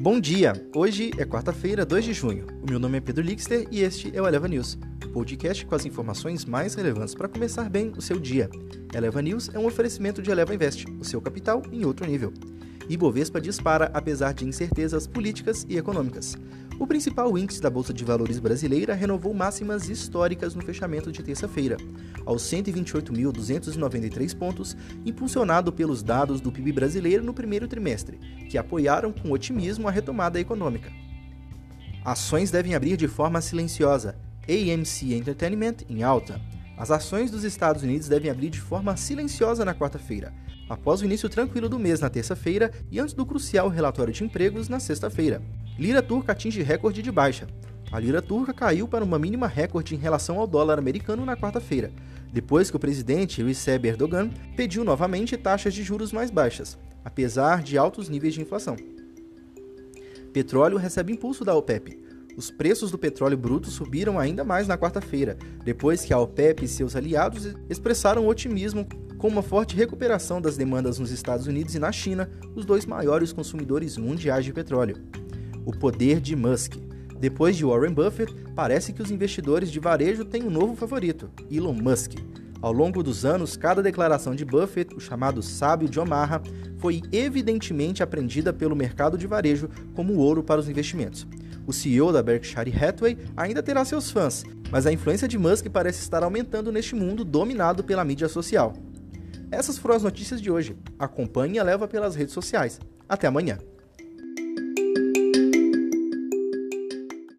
Bom dia! Hoje é quarta-feira, 2 de junho. O meu nome é Pedro Lixter e este é o Eleva News, podcast com as informações mais relevantes para começar bem o seu dia. Eleva News é um oferecimento de Eleva Invest, o seu capital em outro nível. Ibovespa dispara apesar de incertezas políticas e econômicas. O principal índice da Bolsa de Valores brasileira renovou máximas históricas no fechamento de terça-feira, aos 128.293 pontos, impulsionado pelos dados do PIB brasileiro no primeiro trimestre, que apoiaram com otimismo a retomada econômica. Ações devem abrir de forma silenciosa. AMC Entertainment em alta. As ações dos Estados Unidos devem abrir de forma silenciosa na quarta-feira, após o início tranquilo do mês na terça-feira e antes do crucial relatório de empregos na sexta-feira. Lira turca atinge recorde de baixa. A lira turca caiu para uma mínima recorde em relação ao dólar americano na quarta-feira, depois que o presidente Recep Erdogan pediu novamente taxas de juros mais baixas, apesar de altos níveis de inflação. Petróleo recebe impulso da OPEP. Os preços do petróleo bruto subiram ainda mais na quarta-feira, depois que a OPEP e seus aliados expressaram otimismo com uma forte recuperação das demandas nos Estados Unidos e na China, os dois maiores consumidores mundiais de petróleo o poder de Musk. Depois de Warren Buffett, parece que os investidores de varejo têm um novo favorito, Elon Musk. Ao longo dos anos, cada declaração de Buffett, o chamado sábio de Omaha, foi evidentemente aprendida pelo mercado de varejo como ouro para os investimentos. O CEO da Berkshire Hathaway ainda terá seus fãs, mas a influência de Musk parece estar aumentando neste mundo dominado pela mídia social. Essas foram as notícias de hoje. Acompanhe e leva pelas redes sociais. Até amanhã.